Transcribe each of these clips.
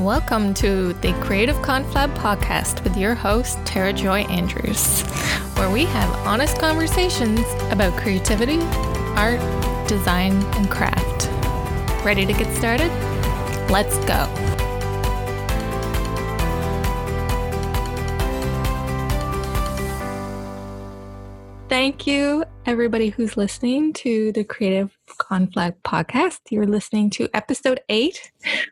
Welcome to the Creative Conflab podcast with your host, Tara Joy Andrews, where we have honest conversations about creativity, art, design, and craft. Ready to get started? Let's go. Thank you, everybody who's listening to the Creative Conflab podcast. You're listening to episode eight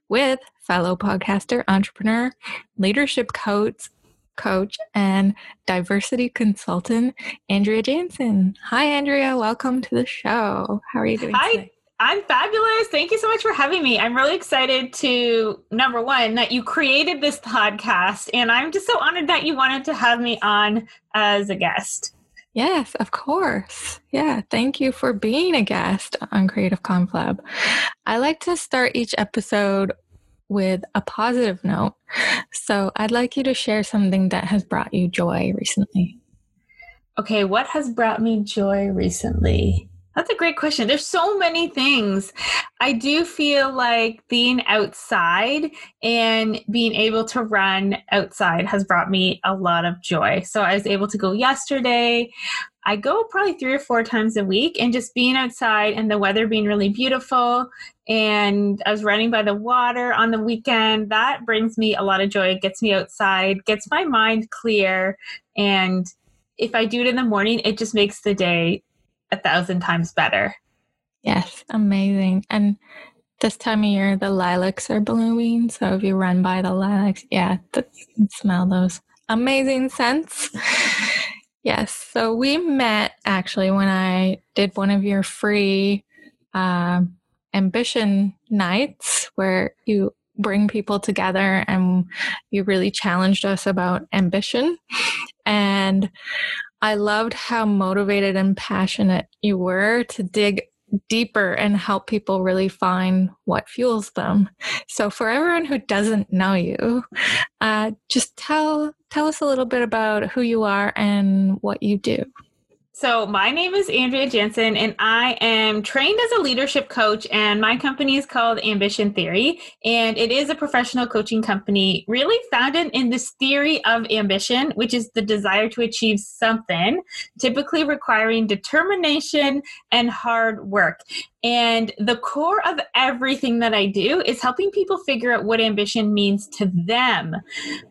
with fellow podcaster, entrepreneur, leadership coach, coach, and diversity consultant, Andrea Jansen. Hi, Andrea. Welcome to the show. How are you doing? Hi. Today? I'm fabulous. Thank you so much for having me. I'm really excited to, number one, that you created this podcast. And I'm just so honored that you wanted to have me on as a guest. Yes, of course. Yeah, thank you for being a guest on Creative Conflab. I like to start each episode with a positive note. So I'd like you to share something that has brought you joy recently. Okay, what has brought me joy recently? That's a great question. There's so many things. I do feel like being outside and being able to run outside has brought me a lot of joy. So I was able to go yesterday. I go probably three or four times a week, and just being outside and the weather being really beautiful. And I was running by the water on the weekend. That brings me a lot of joy. It gets me outside, gets my mind clear. And if I do it in the morning, it just makes the day a thousand times better. Yes, amazing. And this time of year, the lilacs are blooming. So if you run by the lilacs, yeah, smell those amazing scents. yes. So we met actually when I did one of your free uh, ambition nights where you bring people together and you really challenged us about ambition. And I loved how motivated and passionate you were to dig deeper and help people really find what fuels them. So, for everyone who doesn't know you, uh, just tell tell us a little bit about who you are and what you do. So, my name is Andrea Jansen, and I am trained as a leadership coach. And my company is called Ambition Theory, and it is a professional coaching company really founded in this theory of ambition, which is the desire to achieve something, typically requiring determination and hard work. And the core of everything that I do is helping people figure out what ambition means to them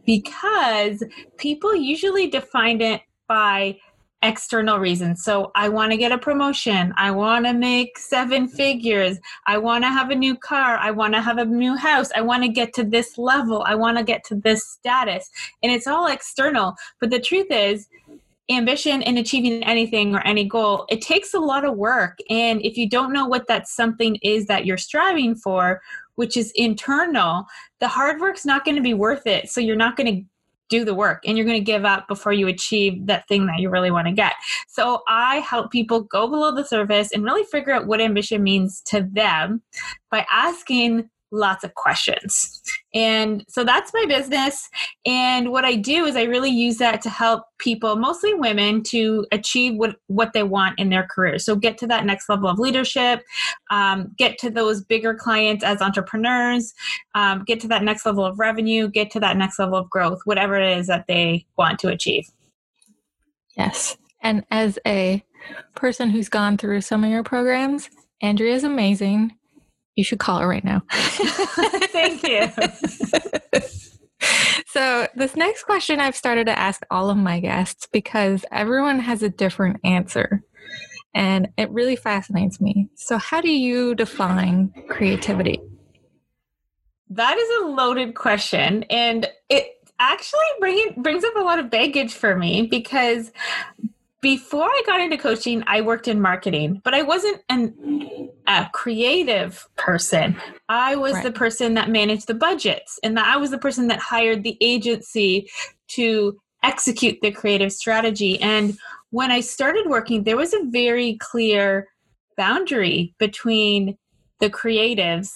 because people usually define it by external reasons. So I want to get a promotion. I want to make seven figures. I want to have a new car. I want to have a new house. I want to get to this level. I want to get to this status. And it's all external. But the truth is, ambition and achieving anything or any goal, it takes a lot of work. And if you don't know what that something is that you're striving for, which is internal, the hard work's not going to be worth it. So you're not going to do the work and you're going to give up before you achieve that thing that you really want to get. So I help people go below the surface and really figure out what ambition means to them by asking lots of questions. And so that's my business. And what I do is I really use that to help people, mostly women, to achieve what, what they want in their career. So get to that next level of leadership, um, get to those bigger clients as entrepreneurs, um, get to that next level of revenue, get to that next level of growth, whatever it is that they want to achieve. Yes. And as a person who's gone through some of your programs, Andrea is amazing you should call her right now. Thank you. so, this next question I've started to ask all of my guests because everyone has a different answer. And it really fascinates me. So, how do you define creativity? That is a loaded question. And it actually bring, brings up a lot of baggage for me because before I got into coaching, I worked in marketing, but I wasn't an, a creative person. I was right. the person that managed the budgets, and that I was the person that hired the agency to execute the creative strategy. And when I started working, there was a very clear boundary between the creatives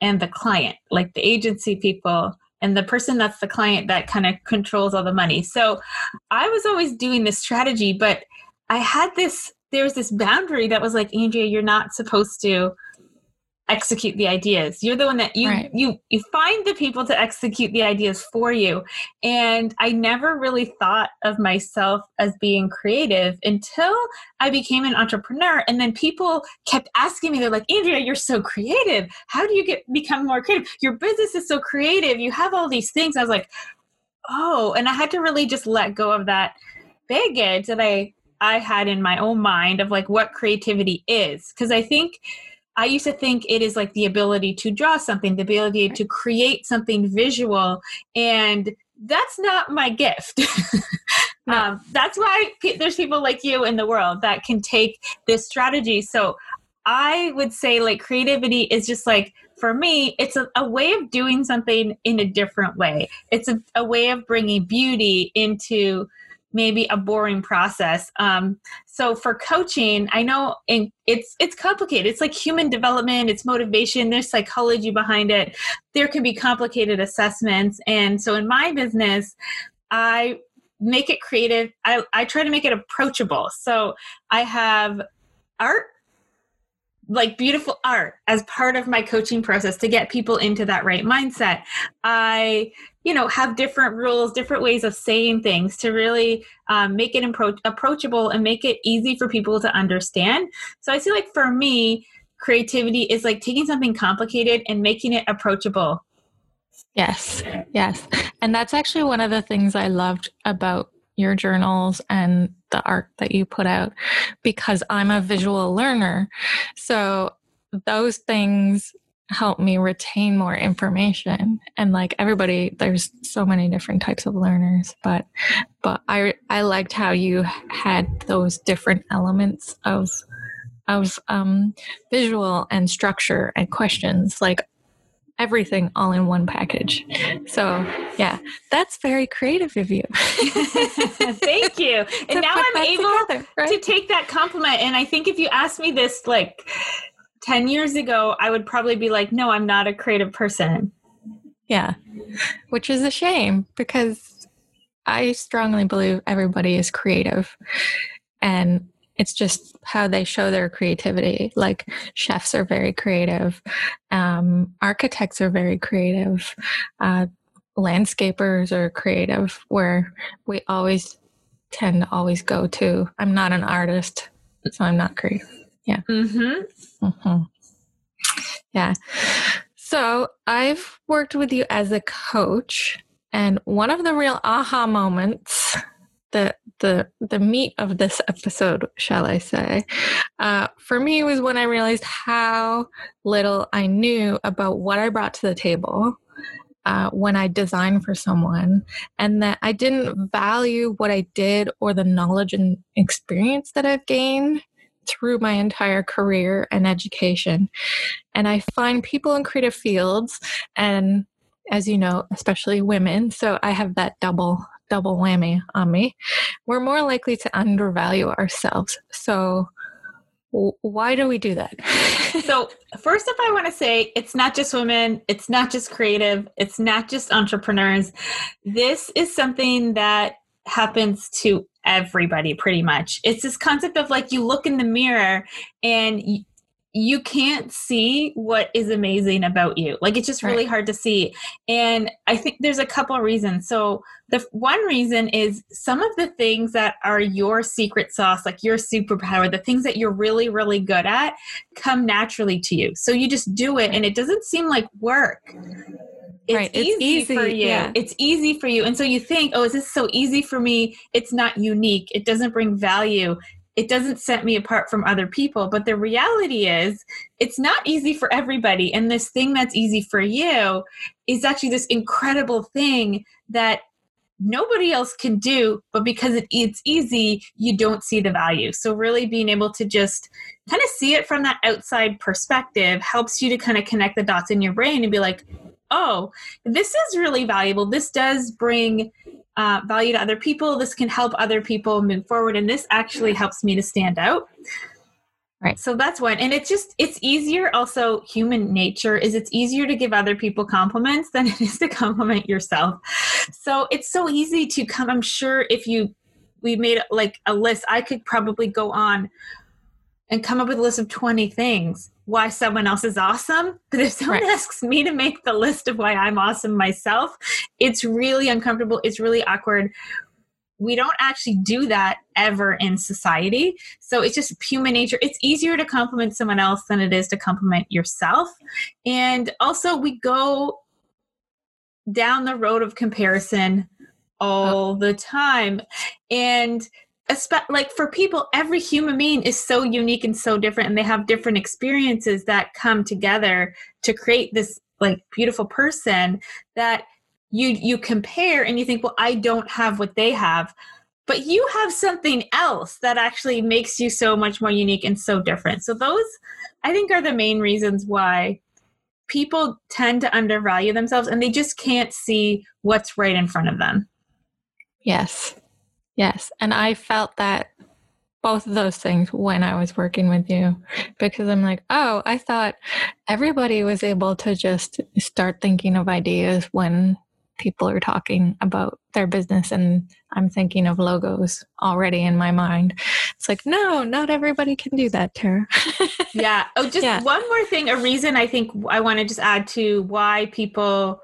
and the client, like the agency people and the person that's the client that kind of controls all the money. So I was always doing this strategy, but I had this there was this boundary that was like, Andrea, you're not supposed to execute the ideas. You're the one that you right. you you find the people to execute the ideas for you. And i never really thought of myself as being creative until i became an entrepreneur. And then people kept asking me they're like andrea you're so creative. How do you get become more creative? Your business is so creative. You have all these things. I was like oh and i had to really just let go of that baggage that i i had in my own mind of like what creativity is because i think I used to think it is like the ability to draw something, the ability to create something visual, and that's not my gift. no. um, that's why p- there's people like you in the world that can take this strategy. So I would say, like, creativity is just like, for me, it's a, a way of doing something in a different way. It's a, a way of bringing beauty into maybe a boring process. Um, so for coaching, I know it's it's complicated. It's like human development, it's motivation, there's psychology behind it. There can be complicated assessments, and so in my business, I make it creative. I, I try to make it approachable. So I have art like beautiful art as part of my coaching process to get people into that right mindset. I, you know, have different rules, different ways of saying things to really um, make it appro- approachable and make it easy for people to understand. So I see like for me, creativity is like taking something complicated and making it approachable. Yes, yes. And that's actually one of the things I loved about your journals and the art that you put out because I'm a visual learner. So those things help me retain more information and like everybody there's so many different types of learners but but i i liked how you had those different elements of of um visual and structure and questions like everything all in one package. So, yeah, that's very creative of you. Thank you. and now I'm able together, right? to take that compliment. And I think if you asked me this like 10 years ago, I would probably be like, no, I'm not a creative person. Yeah, which is a shame because I strongly believe everybody is creative. And it's just how they show their creativity. Like chefs are very creative, um, architects are very creative, uh, landscapers are creative. Where we always tend to always go to, I'm not an artist, so I'm not creative. Yeah. Mm-hmm. Mm-hmm. Yeah. So I've worked with you as a coach, and one of the real aha moments the the the meat of this episode, shall I say, uh, for me was when I realized how little I knew about what I brought to the table uh, when I designed for someone, and that I didn't value what I did or the knowledge and experience that I've gained through my entire career and education. And I find people in creative fields and as you know, especially women. So I have that double double whammy on me, we're more likely to undervalue ourselves. So, why do we do that? so, first up, I want to say it's not just women, it's not just creative, it's not just entrepreneurs. This is something that happens to everybody pretty much. It's this concept of like you look in the mirror and you can't see what is amazing about you. Like it's just really right. hard to see. And I think there's a couple of reasons. So the one reason is some of the things that are your secret sauce, like your superpower, the things that you're really really good at come naturally to you. So you just do it and it doesn't seem like work. It's, right. it's easy, easy, for you. Yeah. It's easy for you. And so you think, oh, is this so easy for me? It's not unique. It doesn't bring value it doesn't set me apart from other people. But the reality is, it's not easy for everybody. And this thing that's easy for you is actually this incredible thing that nobody else can do. But because it, it's easy, you don't see the value. So, really being able to just kind of see it from that outside perspective helps you to kind of connect the dots in your brain and be like, oh, this is really valuable. This does bring uh, value to other people. This can help other people move forward, and this actually helps me to stand out. Right. So that's one. And it's just, it's easier also, human nature is it's easier to give other people compliments than it is to compliment yourself. So it's so easy to come. I'm sure if you, we made like a list, I could probably go on and come up with a list of 20 things why someone else is awesome. But if someone right. asks me to make the list of why I'm awesome myself, it's really uncomfortable. It's really awkward. We don't actually do that ever in society. So it's just human nature. It's easier to compliment someone else than it is to compliment yourself. And also, we go down the road of comparison all the time. And like for people every human being is so unique and so different and they have different experiences that come together to create this like beautiful person that you you compare and you think well I don't have what they have but you have something else that actually makes you so much more unique and so different. So those I think are the main reasons why people tend to undervalue themselves and they just can't see what's right in front of them. Yes. Yes. And I felt that both of those things when I was working with you because I'm like, oh, I thought everybody was able to just start thinking of ideas when people are talking about their business and I'm thinking of logos already in my mind. It's like, no, not everybody can do that, Tara. yeah. Oh, just yeah. one more thing. A reason I think I want to just add to why people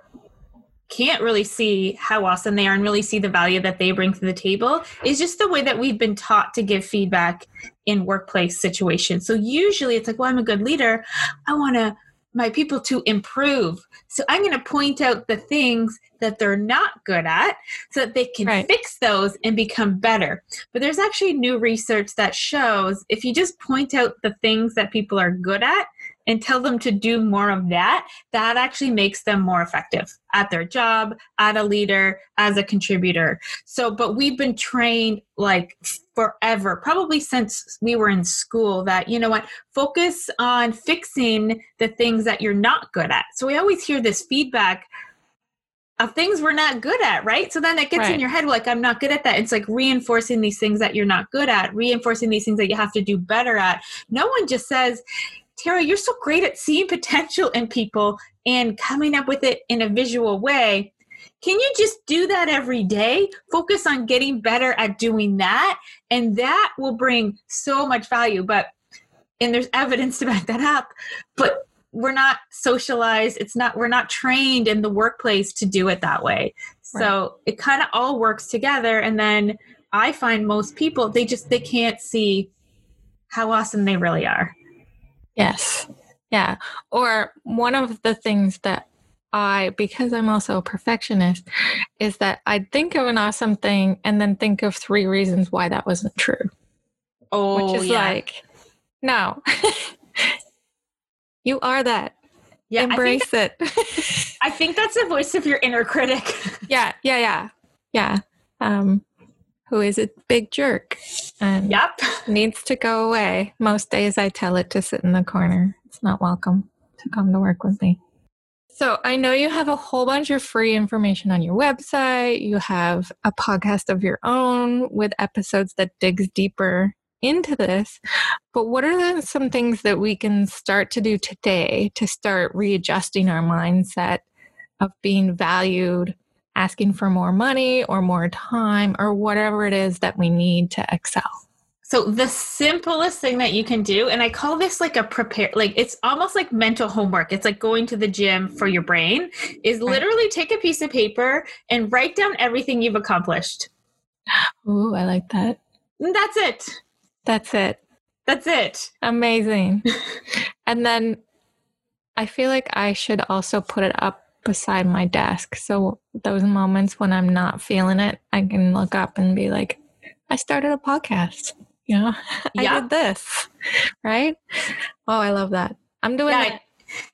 can't really see how awesome they are and really see the value that they bring to the table is just the way that we've been taught to give feedback in workplace situations. So usually it's like, well, I'm a good leader. I want to my people to improve. So I'm going to point out the things that they're not good at so that they can right. fix those and become better. But there's actually new research that shows if you just point out the things that people are good at, and tell them to do more of that, that actually makes them more effective at their job, at a leader, as a contributor. So, but we've been trained like forever, probably since we were in school, that, you know what, focus on fixing the things that you're not good at. So we always hear this feedback of things we're not good at, right? So then it gets right. in your head like I'm not good at that. It's like reinforcing these things that you're not good at, reinforcing these things that you have to do better at. No one just says, Tara, you're so great at seeing potential in people and coming up with it in a visual way. Can you just do that every day? Focus on getting better at doing that, and that will bring so much value. But, and there's evidence to back that up, but we're not socialized. It's not, we're not trained in the workplace to do it that way. Right. So it kind of all works together. And then I find most people, they just, they can't see how awesome they really are. Yes. Yeah. Or one of the things that I, because I'm also a perfectionist, is that I'd think of an awesome thing and then think of three reasons why that wasn't true. Oh, which is yeah. like, no, you are that. Yeah, embrace I it. I think that's the voice of your inner critic. yeah, yeah, yeah, yeah. Um, who is a big jerk and yep. needs to go away. Most days I tell it to sit in the corner. It's not welcome to come to work with me. So I know you have a whole bunch of free information on your website. You have a podcast of your own with episodes that digs deeper into this. But what are some things that we can start to do today to start readjusting our mindset of being valued asking for more money or more time or whatever it is that we need to excel. So the simplest thing that you can do, and I call this like a prepare, like it's almost like mental homework. It's like going to the gym for your brain. Is literally take a piece of paper and write down everything you've accomplished. Ooh, I like that. And that's it. That's it. That's it. Amazing. and then I feel like I should also put it up beside my desk. So those moments when I'm not feeling it, I can look up and be like, I started a podcast. You know, I did this. Right? Oh, I love that. I'm doing yeah. it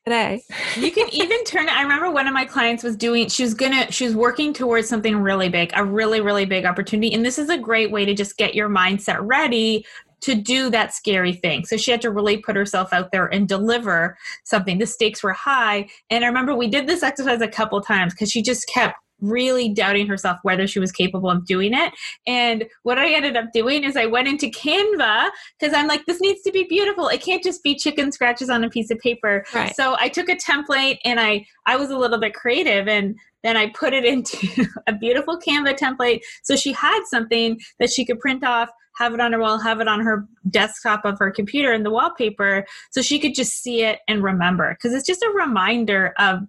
today. you can even turn it. I remember one of my clients was doing, she was gonna, she was working towards something really big, a really, really big opportunity. And this is a great way to just get your mindset ready to do that scary thing. So she had to really put herself out there and deliver something. The stakes were high. And I remember we did this exercise a couple times because she just kept really doubting herself whether she was capable of doing it. And what I ended up doing is I went into Canva because I'm like, this needs to be beautiful. It can't just be chicken scratches on a piece of paper. Right. So I took a template and I I was a little bit creative and then I put it into a beautiful Canva template. So she had something that she could print off have it on her wall, have it on her desktop of her computer and the wallpaper so she could just see it and remember. Because it's just a reminder of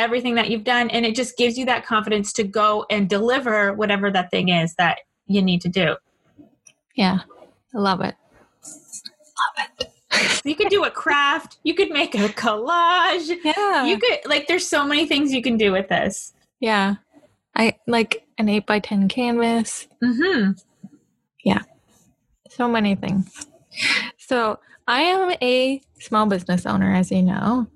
everything that you've done. And it just gives you that confidence to go and deliver whatever that thing is that you need to do. Yeah, I love it. Love it. you could do a craft, you could make a collage. Yeah. You could, like, there's so many things you can do with this. Yeah. I like an 8 by 10 canvas. Mm-hmm. Yeah. So many things. So I am a small business owner, as you know,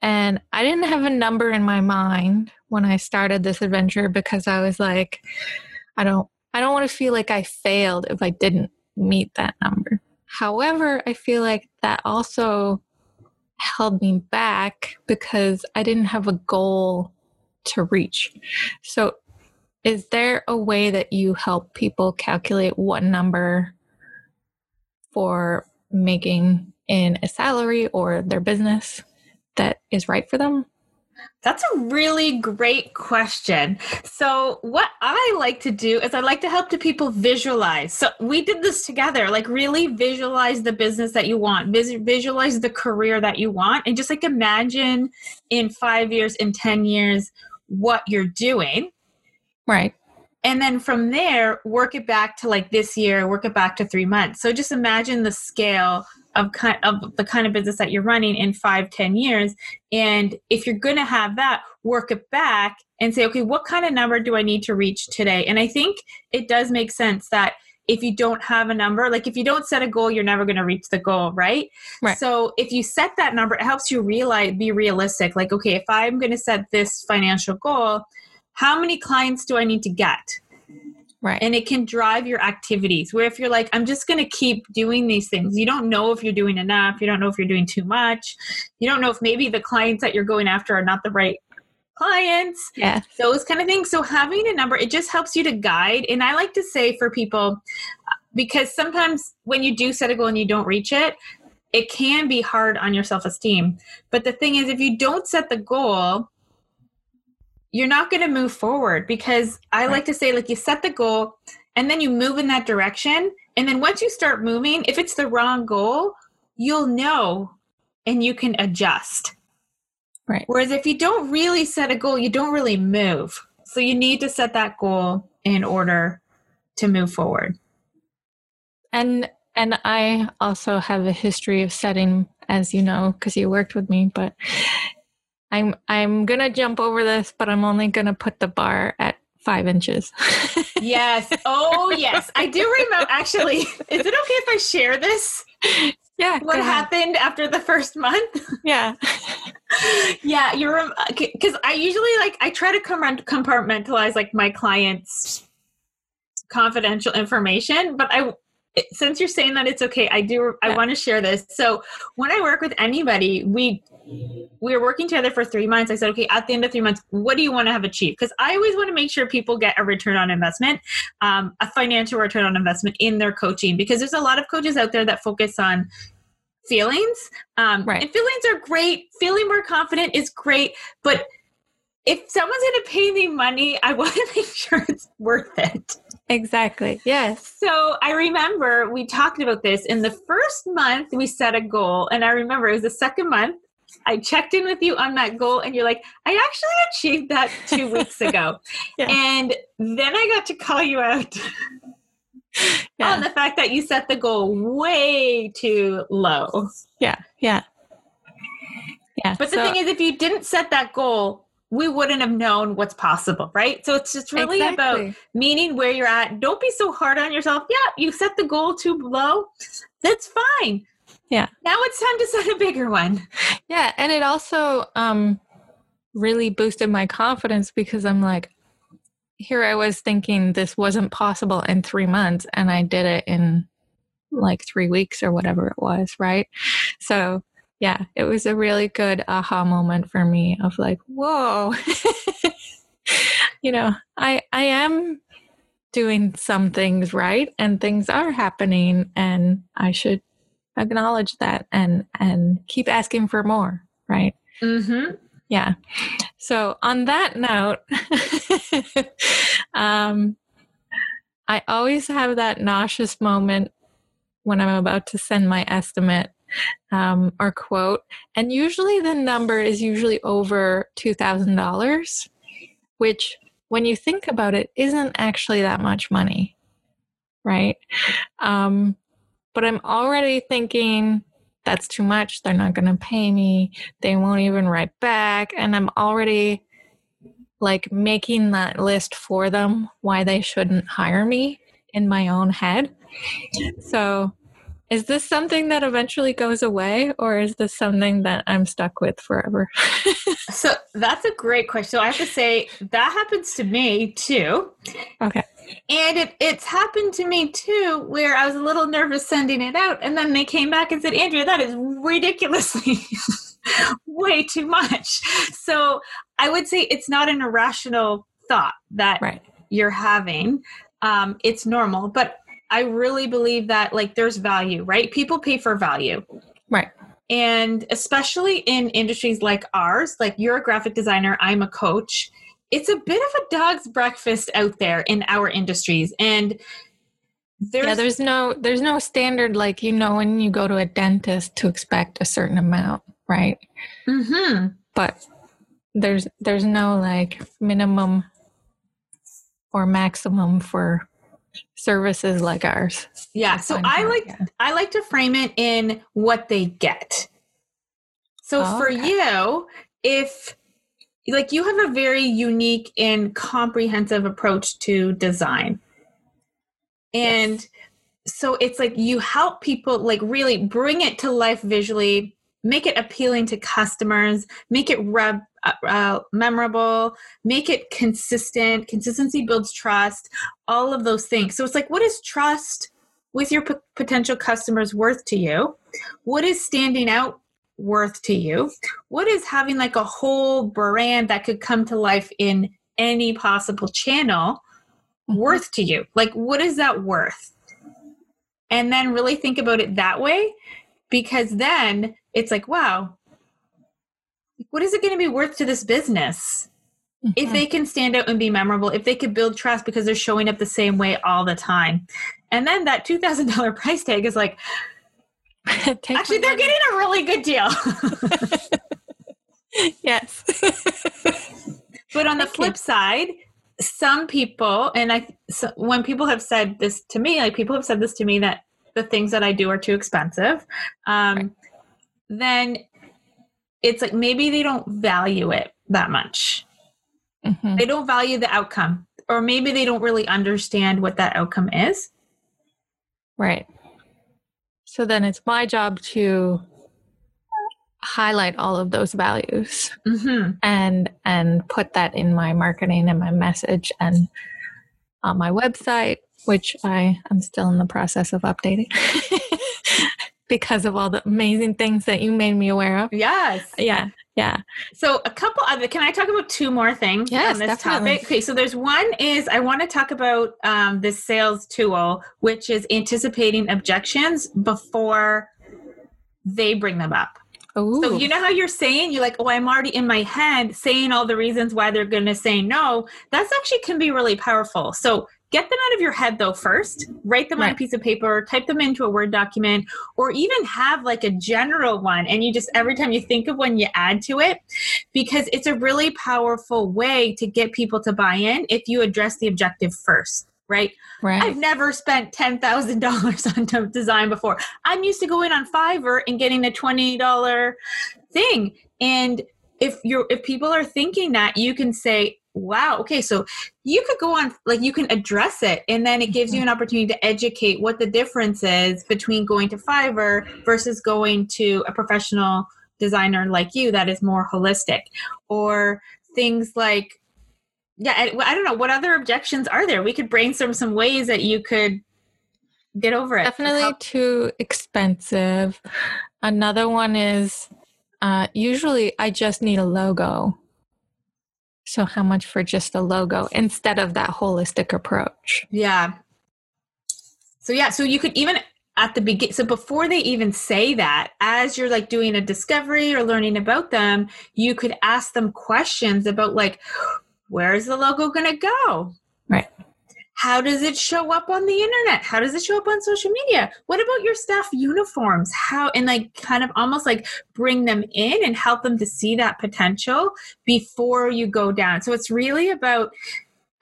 and I didn't have a number in my mind when I started this adventure because I was like, I don't, I don't want to feel like I failed if I didn't meet that number. However, I feel like that also held me back because I didn't have a goal to reach. So, is there a way that you help people calculate what number for making in a salary or their business that is right for them? That's a really great question. So, what I like to do is I like to help the people visualize. So, we did this together, like really visualize the business that you want, vis- visualize the career that you want, and just like imagine in five years, in 10 years, what you're doing. Right. And then from there, work it back to like this year, work it back to three months. So, just imagine the scale of kind of the kind of business that you're running in five ten years and if you're going to have that work it back and say okay what kind of number do i need to reach today and i think it does make sense that if you don't have a number like if you don't set a goal you're never going to reach the goal right? right so if you set that number it helps you realize be realistic like okay if i'm going to set this financial goal how many clients do i need to get Right. And it can drive your activities. Where if you're like, I'm just going to keep doing these things, you don't know if you're doing enough. You don't know if you're doing too much. You don't know if maybe the clients that you're going after are not the right clients. Yeah. Those kind of things. So having a number, it just helps you to guide. And I like to say for people, because sometimes when you do set a goal and you don't reach it, it can be hard on your self esteem. But the thing is, if you don't set the goal, you're not going to move forward because I right. like to say, like, you set the goal and then you move in that direction. And then once you start moving, if it's the wrong goal, you'll know and you can adjust. Right. Whereas if you don't really set a goal, you don't really move. So you need to set that goal in order to move forward. And and I also have a history of setting, as you know, because you worked with me, but I'm I'm gonna jump over this, but I'm only gonna put the bar at five inches. yes. Oh yes. I do remember actually. Is it okay if I share this? Yeah. What happened after the first month? Yeah. yeah, you're um, because I usually like I try to compartmentalize like my clients' confidential information, but I since you're saying that it's okay, I do I want to share this. So when I work with anybody, we we were working together for three months. I said, okay, at the end of three months, what do you want to have achieved? Because I always want to make sure people get a return on investment, um, a financial return on investment in their coaching. Because there's a lot of coaches out there that focus on feelings. Um, right. And feelings are great. Feeling more confident is great. But if someone's going to pay me money, I want to make sure it's worth it. Exactly. Yes. So I remember we talked about this in the first month we set a goal. And I remember it was the second month I checked in with you on that goal, and you're like, I actually achieved that two weeks ago. yeah. And then I got to call you out yeah. on the fact that you set the goal way too low. Yeah, yeah. Yeah. But the so, thing is, if you didn't set that goal, we wouldn't have known what's possible, right? So it's just really exactly. about meaning where you're at. Don't be so hard on yourself. Yeah, you set the goal too low. That's fine. Yeah. Now it's time to set a bigger one. Yeah. And it also um, really boosted my confidence because I'm like, here I was thinking this wasn't possible in three months, and I did it in like three weeks or whatever it was, right? So, yeah, it was a really good aha moment for me of like, whoa, you know, I I am doing some things right and things are happening and I should acknowledge that and and keep asking for more right mm-hmm. yeah so on that note um I always have that nauseous moment when I'm about to send my estimate um, or quote. And usually the number is usually over $2,000, which, when you think about it, isn't actually that much money, right? Um, but I'm already thinking, that's too much. They're not going to pay me. They won't even write back. And I'm already like making that list for them why they shouldn't hire me in my own head. So, is this something that eventually goes away or is this something that I'm stuck with forever? so, that's a great question. So, I have to say that happens to me too. Okay. And it, it's happened to me too, where I was a little nervous sending it out, and then they came back and said, Andrea, that is ridiculously way too much. So I would say it's not an irrational thought that right. you're having. Um, it's normal, but I really believe that like there's value, right? People pay for value. Right. And especially in industries like ours, like you're a graphic designer, I'm a coach. It's a bit of a dog's breakfast out there in our industries. And there's, yeah, there's no there's no standard like you know when you go to a dentist to expect a certain amount, right? Mm-hmm. But there's there's no like minimum or maximum for services like ours. Yeah. So I like yeah. I like to frame it in what they get. So oh, for okay. you, if like you have a very unique and comprehensive approach to design and yes. so it's like you help people like really bring it to life visually make it appealing to customers make it rub, uh, uh, memorable make it consistent consistency builds trust all of those things so it's like what is trust with your p- potential customers worth to you what is standing out worth to you what is having like a whole brand that could come to life in any possible channel Mm-hmm. worth to you? Like, what is that worth? And then really think about it that way because then it's like, wow, what is it going to be worth to this business? Mm-hmm. If they can stand out and be memorable, if they could build trust because they're showing up the same way all the time. And then that $2,000 price tag is like, actually, they're getting a really good deal. yes. but on the Thank flip you. side, some people and i so when people have said this to me like people have said this to me that the things that i do are too expensive um, right. then it's like maybe they don't value it that much mm-hmm. they don't value the outcome or maybe they don't really understand what that outcome is right so then it's my job to highlight all of those values mm-hmm. and and put that in my marketing and my message and on my website which i am still in the process of updating because of all the amazing things that you made me aware of yes yeah yeah so a couple other can i talk about two more things yes, on this definitely. topic okay so there's one is i want to talk about um, this sales tool which is anticipating objections before they bring them up Ooh. So you know how you're saying you're like, oh, I'm already in my head saying all the reasons why they're going to say no. That's actually can be really powerful. So get them out of your head though first. Write them right. on a piece of paper, type them into a Word document, or even have like a general one. And you just every time you think of one, you add to it because it's a really powerful way to get people to buy in if you address the objective first right? Right. I've never spent ten thousand dollars on design before. I'm used to going on Fiverr and getting a twenty dollar thing. And if you're if people are thinking that, you can say, "Wow, okay, so you could go on like you can address it, and then it gives you mm-hmm. an opportunity to educate what the difference is between going to Fiverr versus going to a professional designer like you that is more holistic, or things like yeah i don't know what other objections are there? We could brainstorm some ways that you could get over it. Definitely too expensive. Another one is uh, usually i just need a logo so how much for just a logo instead of that holistic approach yeah so yeah so you could even at the beginning so before they even say that as you're like doing a discovery or learning about them you could ask them questions about like where's the logo going to go? Right. How does it show up on the internet? How does it show up on social media? What about your staff uniforms? How and like kind of almost like bring them in and help them to see that potential before you go down. So it's really about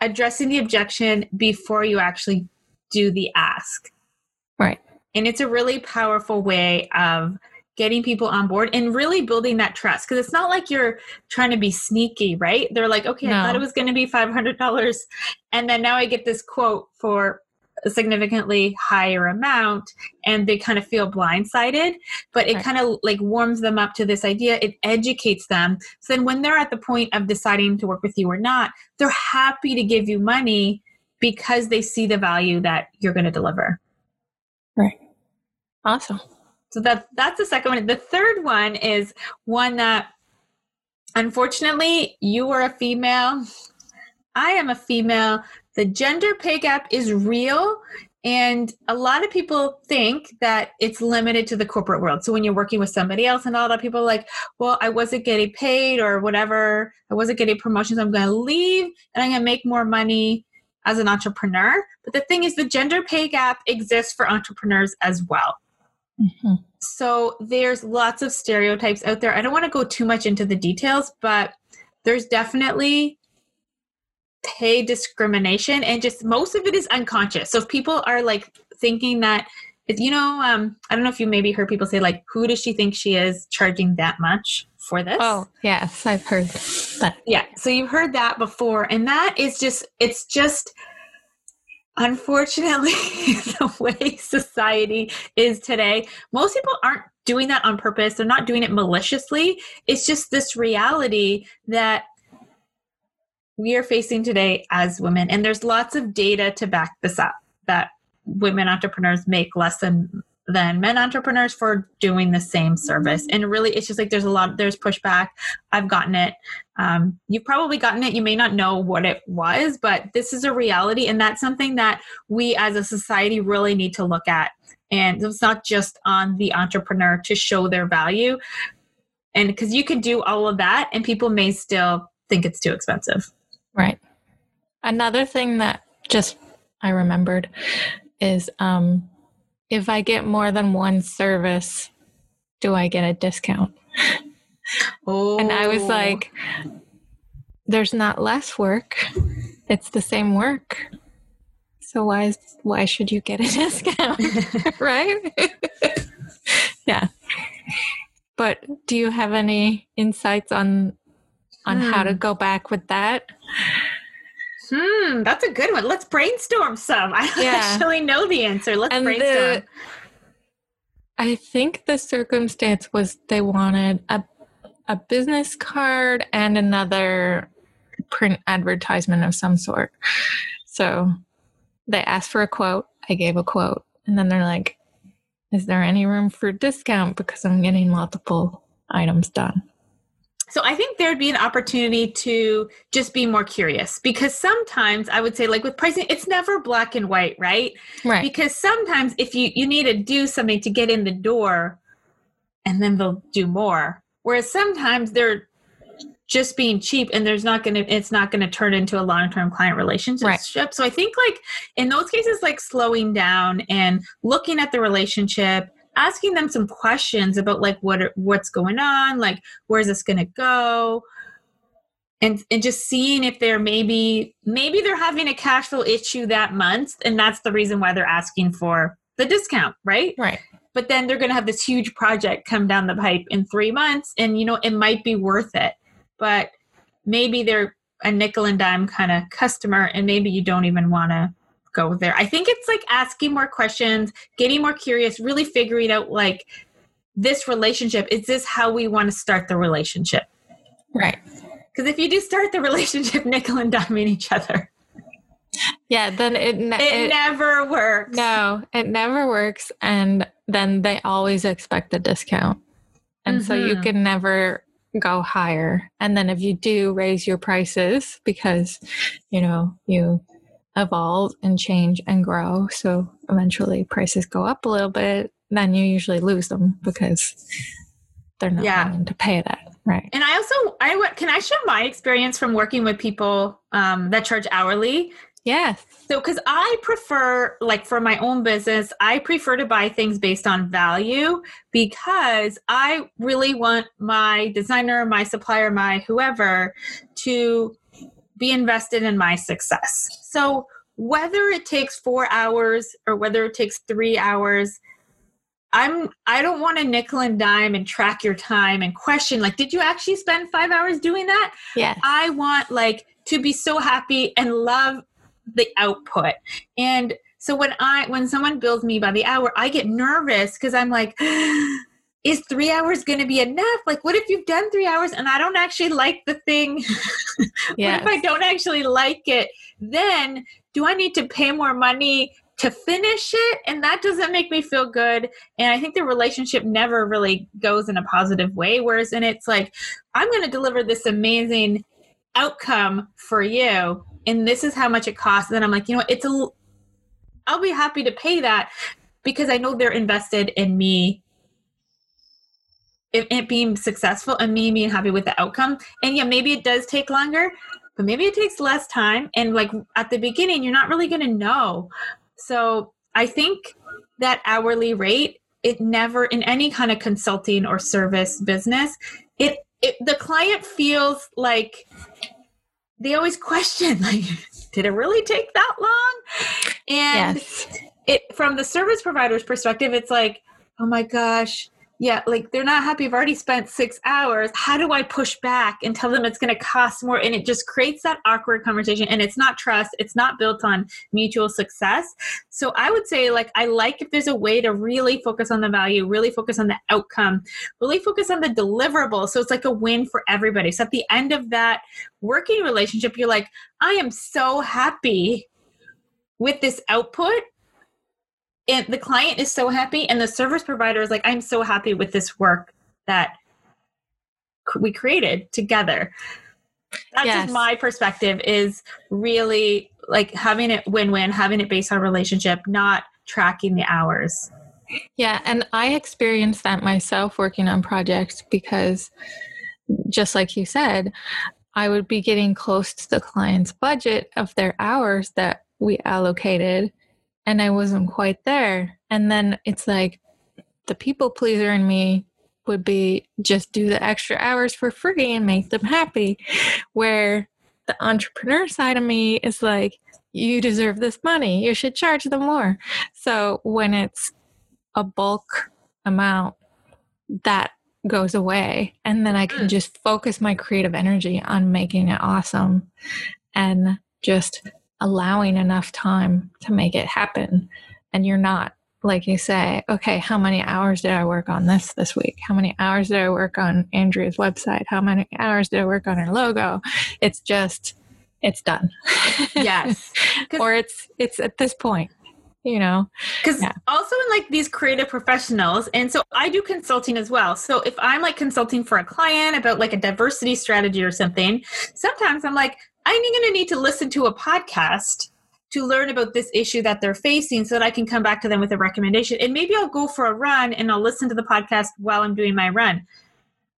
addressing the objection before you actually do the ask. Right. And it's a really powerful way of getting people on board and really building that trust because it's not like you're trying to be sneaky right? They're like okay no. i thought it was going to be $500 and then now i get this quote for a significantly higher amount and they kind of feel blindsided but it right. kind of like warms them up to this idea. It educates them. So then when they're at the point of deciding to work with you or not they're happy to give you money because they see the value that you're going to deliver. Right. Awesome so that that's the second one. The third one is one that unfortunately you are a female. I am a female. The gender pay gap is real. And a lot of people think that it's limited to the corporate world. So when you're working with somebody else, and a lot of people are like, well, I wasn't getting paid or whatever, I wasn't getting promotions, I'm going to leave and I'm going to make more money as an entrepreneur. But the thing is, the gender pay gap exists for entrepreneurs as well. Mm-hmm. So there's lots of stereotypes out there. I don't want to go too much into the details, but there's definitely pay discrimination and just most of it is unconscious. So if people are like thinking that if, you know, um, I don't know if you maybe heard people say like, who does she think she is charging that much for this? Oh, yes, I've heard that. Yeah. So you've heard that before. And that is just, it's just unfortunately the way society is today most people aren't doing that on purpose. They're not doing it maliciously. It's just this reality that we are facing today as women. And there's lots of data to back this up that women entrepreneurs make less than than men entrepreneurs for doing the same service. And really, it's just like there's a lot, there's pushback. I've gotten it. Um, you've probably gotten it. You may not know what it was, but this is a reality. And that's something that we as a society really need to look at. And it's not just on the entrepreneur to show their value. And because you could do all of that and people may still think it's too expensive. Right. Another thing that just I remembered is um, if I get more than one service, do I get a discount? Oh. And I was oh. like, there's not less work. It's the same work. So why is, why should you get a discount? right? yeah. But do you have any insights on on hmm. how to hmm. go back with that? Hmm, that's a good one. Let's brainstorm some. I yeah. actually know the answer. Let's and brainstorm. The, I think the circumstance was they wanted a a business card and another print advertisement of some sort. So they asked for a quote. I gave a quote. And then they're like, Is there any room for discount because I'm getting multiple items done? So I think there'd be an opportunity to just be more curious because sometimes I would say like with pricing it's never black and white, right? Right. Because sometimes if you you need to do something to get in the door and then they'll do more. Whereas sometimes they're just being cheap and there's not going to it's not going to turn into a long-term client relationship right. so i think like in those cases like slowing down and looking at the relationship asking them some questions about like what what's going on, like where's this going to go, and and just seeing if they're maybe maybe they're having a cash flow issue that month, and that's the reason why they're asking for the discount, right? Right. But then they're going to have this huge project come down the pipe in three months, and you know it might be worth it, but maybe they're a nickel and dime kind of customer, and maybe you don't even want to go there. I think it's like asking more questions, getting more curious, really figuring out like this relationship, is this how we want to start the relationship? Right. Because if you do start the relationship nickel and diming each other, yeah, then it, ne- it, it never works. No, it never works. And then they always expect a discount. And mm-hmm. so you mm-hmm. can never go higher. And then if you do raise your prices because, you know, you evolve and change and grow. So eventually prices go up a little bit, then you usually lose them because they're not yeah. willing to pay that. Right. And I also, I can I share my experience from working with people um, that charge hourly Yes. So, because I prefer, like for my own business, I prefer to buy things based on value because I really want my designer, my supplier, my whoever to be invested in my success. So, whether it takes four hours or whether it takes three hours, I'm I don't want to nickel and dime and track your time and question like, did you actually spend five hours doing that? Yes. I want like to be so happy and love the output. And so when I when someone bills me by the hour, I get nervous because I'm like, is three hours going to be enough? Like, what if you've done three hours and I don't actually like the thing? Yes. what if I don't actually like it? Then do I need to pay more money to finish it? And that doesn't make me feel good. And I think the relationship never really goes in a positive way. Whereas, and it's like, I'm going to deliver this amazing outcome for you and this is how much it costs and i'm like you know what, it's a i'll be happy to pay that because i know they're invested in me it, it being successful and me being happy with the outcome. And yeah maybe it does take longer but maybe it takes less time. And like at the beginning you're not really going to know. So i think that hourly rate it never in any kind of consulting or service business it, it the client feels like they always question like did it really take that long? And yes. it from the service provider's perspective it's like oh my gosh yeah like they're not happy. I've already spent six hours. How do i push back and tell them it's going to cost more? And it just creates that awkward conversation and it's not trust. It's not built on mutual success. So i would say like i like if there's a way to really focus on the value really focus on the outcome really focus on the deliverable so it's like a win for everybody. So at the end of that working relationship you're like i am so happy with this output and the client is so happy and the service provider is like i'm so happy with this work that we created together that's Yes. just my perspective is really like having it win-win having it based on relationship not tracking the hours Yeah, and I experienced that myself working on projects because just like you said, I would be getting close to the client's budget of their hours that we allocated and I wasn't quite there. And then it's like the people pleaser in me would be just do the extra hours for free and make them happy. Where the entrepreneur side of me is like, you deserve this money. You should charge them more. So when it's a bulk amount, that goes away. And then I can Mm. just focus my creative energy on making it awesome and just allowing enough time to make it happen. And you're not, like you say, okay, how many hours did I work on this this week? How many hours did I work on Andrea's website? How many hours did I work on her logo? It's just, it's done. yes or it's it's at this point, you know. because Yeah. also in like these creative professionals and so i do consulting as well so if i'm like consulting for a client about like a diversity strategy or something sometimes i'm like i'm going to need to listen to a podcast to learn about this issue that they're facing so that i can come back to them with a recommendation and maybe i'll go for a run and i'll listen to the podcast while i'm doing my run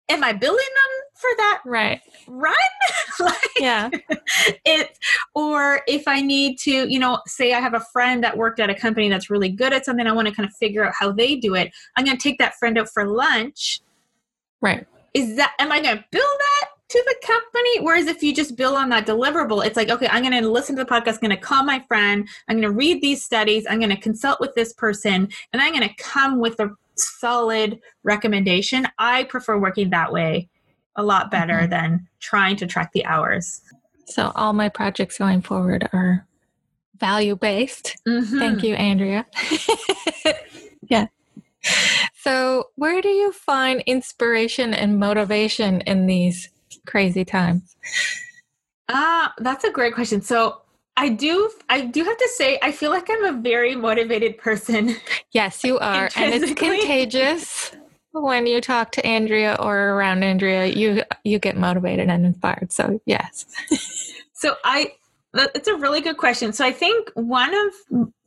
am i billing them for that Right. run like Yeah. it or if i need to you know say i have a friend that worked at a company that's really good at something i want to kind of figure out how they do it i'm going to take that friend out for lunch Right. is that am i going to bill that to the company whereas if you just bill on that deliverable it's like okay i'm going to listen to the podcast i'm going to call my friend i'm going to read these studies i'm going to consult with this person and i'm going to come with a solid recommendation i prefer working that way a lot better Mhm. than trying to track the hours So all my projects going forward are value based. Thank you, Andrea. yeah. So, where do you find inspiration and motivation in these crazy times? Ah, that's a great question. So I do I do have to say I feel like I'm a very motivated person. Yes, you are, and it's contagious. When you talk to Andrea or around Andrea, you you get motivated and inspired. So, yes. So I it's a really good question. So I think one of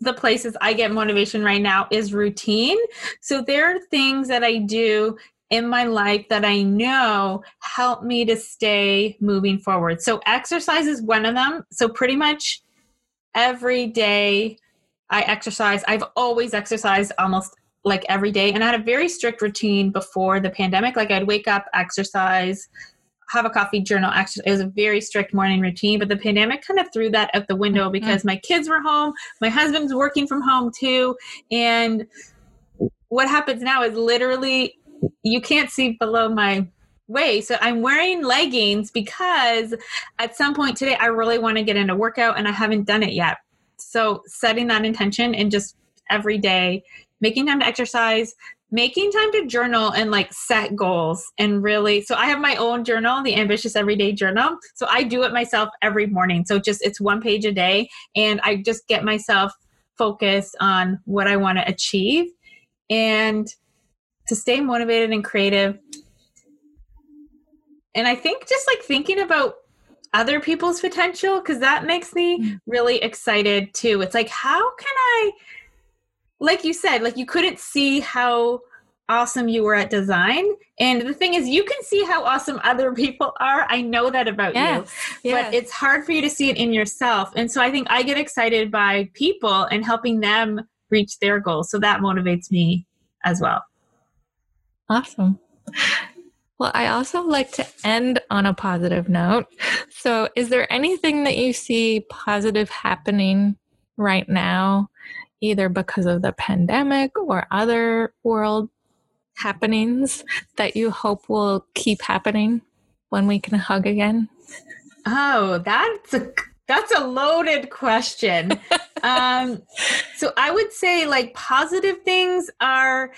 the places I get motivation right now is routine. So there are things that I do in my life that I know help me to stay moving forward. So exercise is one of them. So pretty much every day I exercise. I've always exercised almost like every day. And I had a very strict routine before the pandemic. Like I'd wake up, exercise, have a coffee journal exercise. It was a very strict morning routine, but the pandemic kind of threw that out the window mm-hmm. because mm-hmm. my kids were home, my husband's working from home too, and what happens now is literally you can't see below my waist. So I'm wearing leggings because at some point today I really want to get into workout and I haven't done it yet. So setting that intention and just every day making time to exercise, making time to journal and like set goals and really so i have my own journal the ambitious everyday journal so i do it myself every morning so just it's one page a day and i just get myself focused on what i want to achieve and to stay motivated and creative and i think just like thinking about other people's potential because that makes me mm. really excited too it's like how can i like you said, like you couldn't see how awesome you were at design. And the thing is, you can see how awesome other people are. I know that about yes, you, yes. but it's hard for you to see it in yourself. And so I think I get excited by people and helping them reach their goals. So that motivates me as well. Awesome. Well, I also like to end on a positive note. So, is there anything that you see positive happening right now either because of the pandemic or other world happenings that you hope will keep happening when we can hug again? Oh, that's a that's a loaded question. um, so I would say like positive things are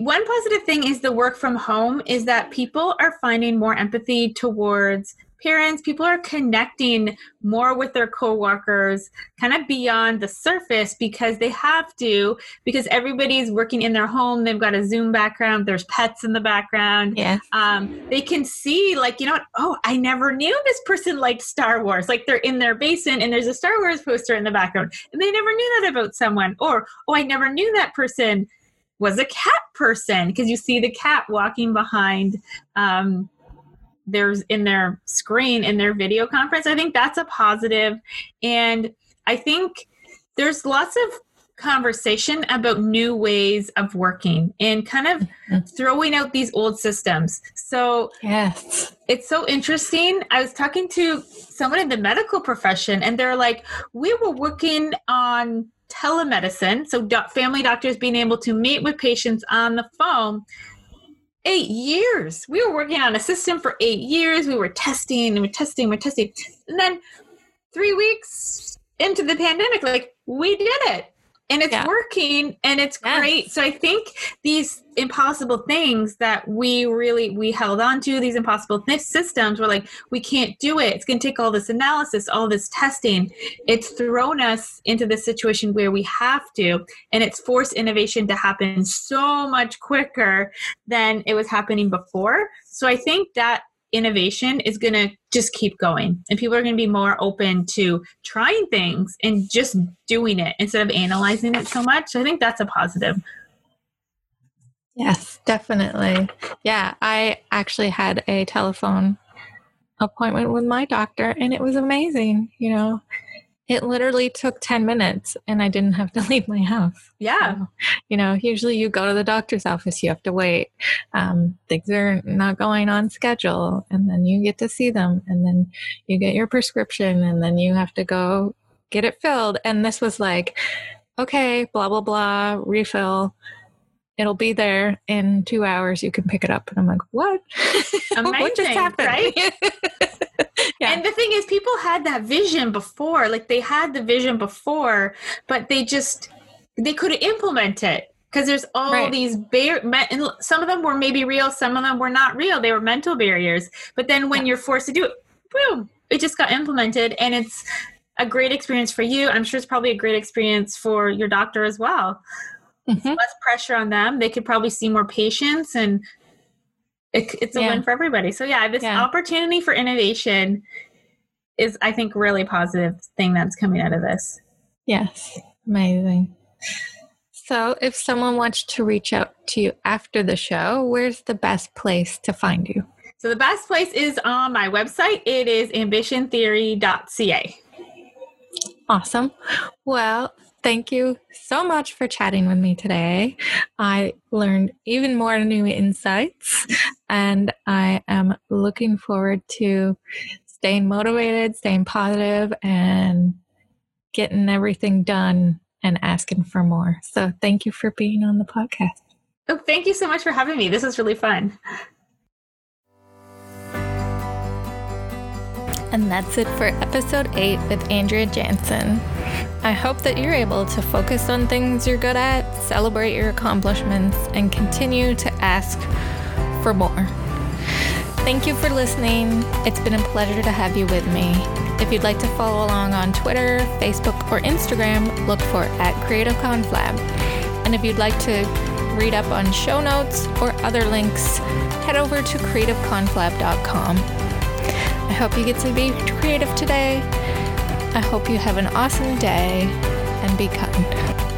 one positive thing is the work from home is that people are finding more empathy towards parents, people are connecting more with their coworkers kind of beyond the surface because they have to, because everybody's working in their home. They've got a Zoom background, there's pets in the background. Yeah. Um, they can see, like, you know, oh, I never knew this person liked Star Wars. Like they're in their basement and there's a Star Wars poster in the background. And they never knew that about someone. Or, oh, I never knew that person was a cat person because you see the cat walking behind um, there's in their screen in their video conference. I think that's a positive. And i think there's lots of conversation about new ways of working and kind of mm-hmm. throwing out these old systems. So yes. it's so interesting. I was talking to someone in the medical profession and they're like we were working on telemedicine. So do- family doctors being able to meet with patients on the phone eight years. We were working on a system for eight years. We were testing and we're testing, we're testing. And then three weeks into the pandemic, like we did it and it's yeah. working and it's yes. great so i think these impossible things that we really we held on to these impossible th- systems were like we can't do it it's going to take all this analysis all this testing it's thrown us into this situation where we have to and it's forced innovation to happen so much quicker than it was happening before so i think that innovation is going to just keep going. And people are going to be more open to trying things and just doing it instead of analyzing it so much. So i think that's a positive. Yes definitely. Yeah i actually had a telephone appointment with my doctor and it was amazing you know it literally took 10 minutes and I didn't have to leave my house. Yeah. So, you know, usually you go to the doctor's office, you have to wait. Um, things are not going on schedule and then you get to see them and then you get your prescription and then you have to go get it filled. And this was like, okay, blah, blah, blah, refill. It'll be there in two hours. You can pick it up. And I'm like, what? Amazing, what just happened? Right? yeah. And the thing is, people had that vision before. Like they had the vision before, but they just they couldn't implement it because there's all right. these bar- and some of them were maybe real, some of them were not real. They were mental barriers. But then when yeah. you're forced to do it, boom, it just got implemented, and it's a great experience for you. I'm sure it's probably a great experience for your doctor as well. Mm-hmm. Less pressure on them. They could probably see more patients and it, it's a yeah. win for everybody. So yeah, this yeah. opportunity for innovation is, I think, really positive thing that's coming out of this. Yes, amazing. So, if someone wants to reach out to you after the show, where's the best place to find you? So, the best place is on my website. It is ambitiontheory.ca. Awesome. Well, thank you so much for chatting with me today. I learned even more new insights, and I am looking forward to staying motivated, staying positive, and getting everything done and asking for more. So, thank you for being on the podcast. Oh, thank you so much for having me. This was really fun. And that's it for episode 8 with Andrea Jansen. I hope that you're able to focus on things you're good at, celebrate your accomplishments, and continue to ask for more. Thank you for listening. It's been a pleasure to have you with me. If you'd like to follow along on Twitter, Facebook, or Instagram, look for at Creative Conflab. And if you'd like to read up on show notes or other links, head over to creativeconflab.com. I hope you get to be creative today. I hope you have an awesome day and be kind.